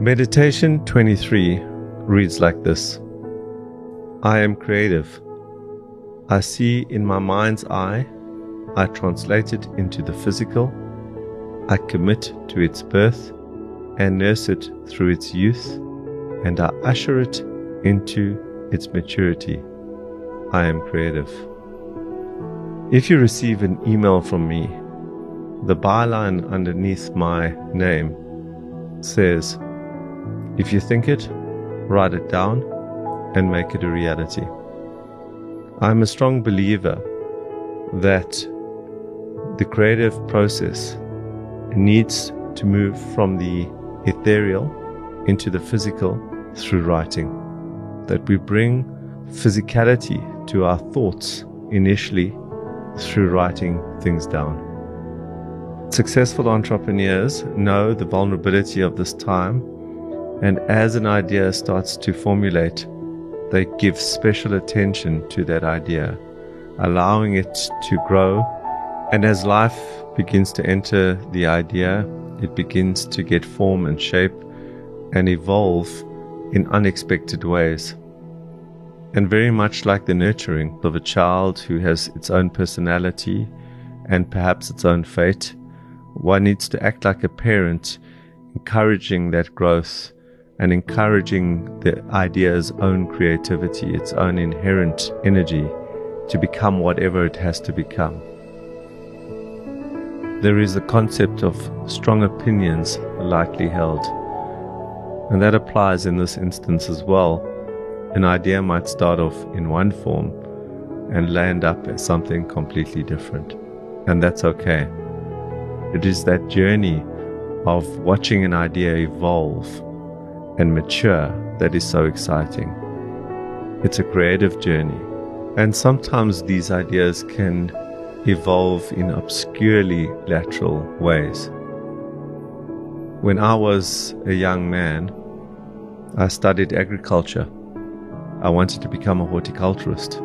Meditation 23 reads like this I am creative. I see in my mind's eye. I translate it into the physical. I commit to its birth and nurse it through its youth, and I usher it into its maturity. I am creative. If you receive an email from me, the byline underneath my name says, if you think it, write it down and make it a reality. I'm a strong believer that the creative process needs to move from the ethereal into the physical through writing. That we bring physicality to our thoughts initially through writing things down. Successful entrepreneurs know the vulnerability of this time and as an idea starts to formulate, they give special attention to that idea, allowing it to grow. And as life begins to enter the idea, it begins to get form and shape and evolve in unexpected ways. And very much like the nurturing of a child who has its own personality and perhaps its own fate, one needs to act like a parent, encouraging that growth and encouraging the idea's own creativity, its own inherent energy to become whatever it has to become. There is a concept of strong opinions lightly held, and that applies in this instance as well. An idea might start off in one form and land up as something completely different, and that's okay. It is that journey of watching an idea evolve and mature that is so exciting. It's a creative journey, and sometimes these ideas can evolve in obscurely lateral ways. When I was a young man, I studied agriculture. I wanted to become a horticulturist.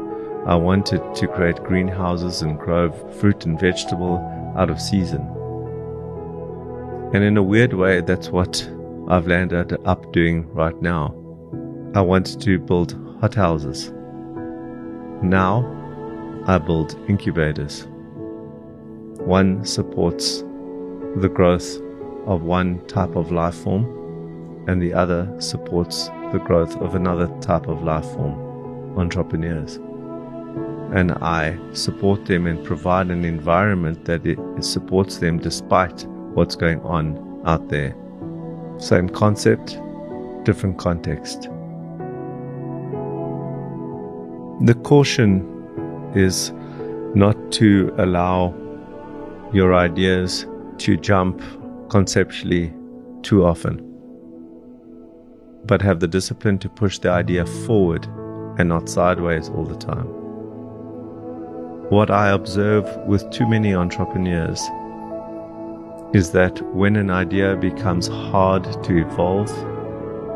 I wanted to create greenhouses and grow fruit and vegetable out of season. And in a weird way, that's what I've landed up doing right now. I want to build hothouses. Now, I build incubators. One supports the growth of one type of life form, and the other supports the growth of another type of life form, entrepreneurs. And I support them and provide an environment that it supports them despite what's going on out there. Same concept, different context. The caution is not to allow your ideas to jump conceptually too often, but have the discipline to push the idea forward and not sideways all the time. What I observe with too many entrepreneurs is that when an idea becomes hard to evolve,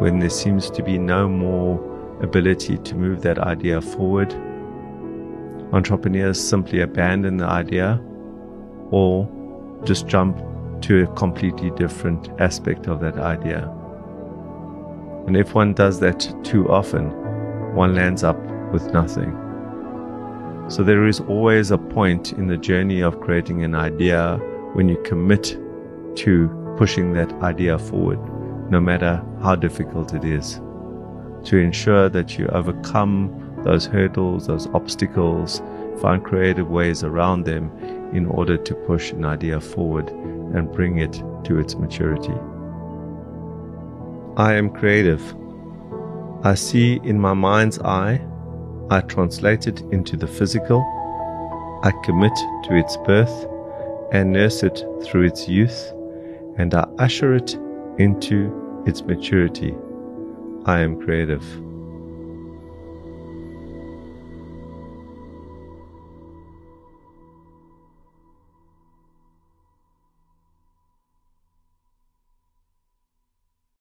when there seems to be no more ability to move that idea forward, entrepreneurs simply abandon the idea or just jump to a completely different aspect of that idea. And if one does that too often, one lands up with nothing. So there is always a point in the journey of creating an idea when you commit to pushing that idea forward, no matter how difficult it is, to ensure that you overcome those hurdles, those obstacles, find creative ways around them in order to push an idea forward and bring it to its maturity. I am creative. I see in my mind's eye, I translate it into the physical, I commit to its birth and nurse it through its youth and I usher it into its maturity. I am creative.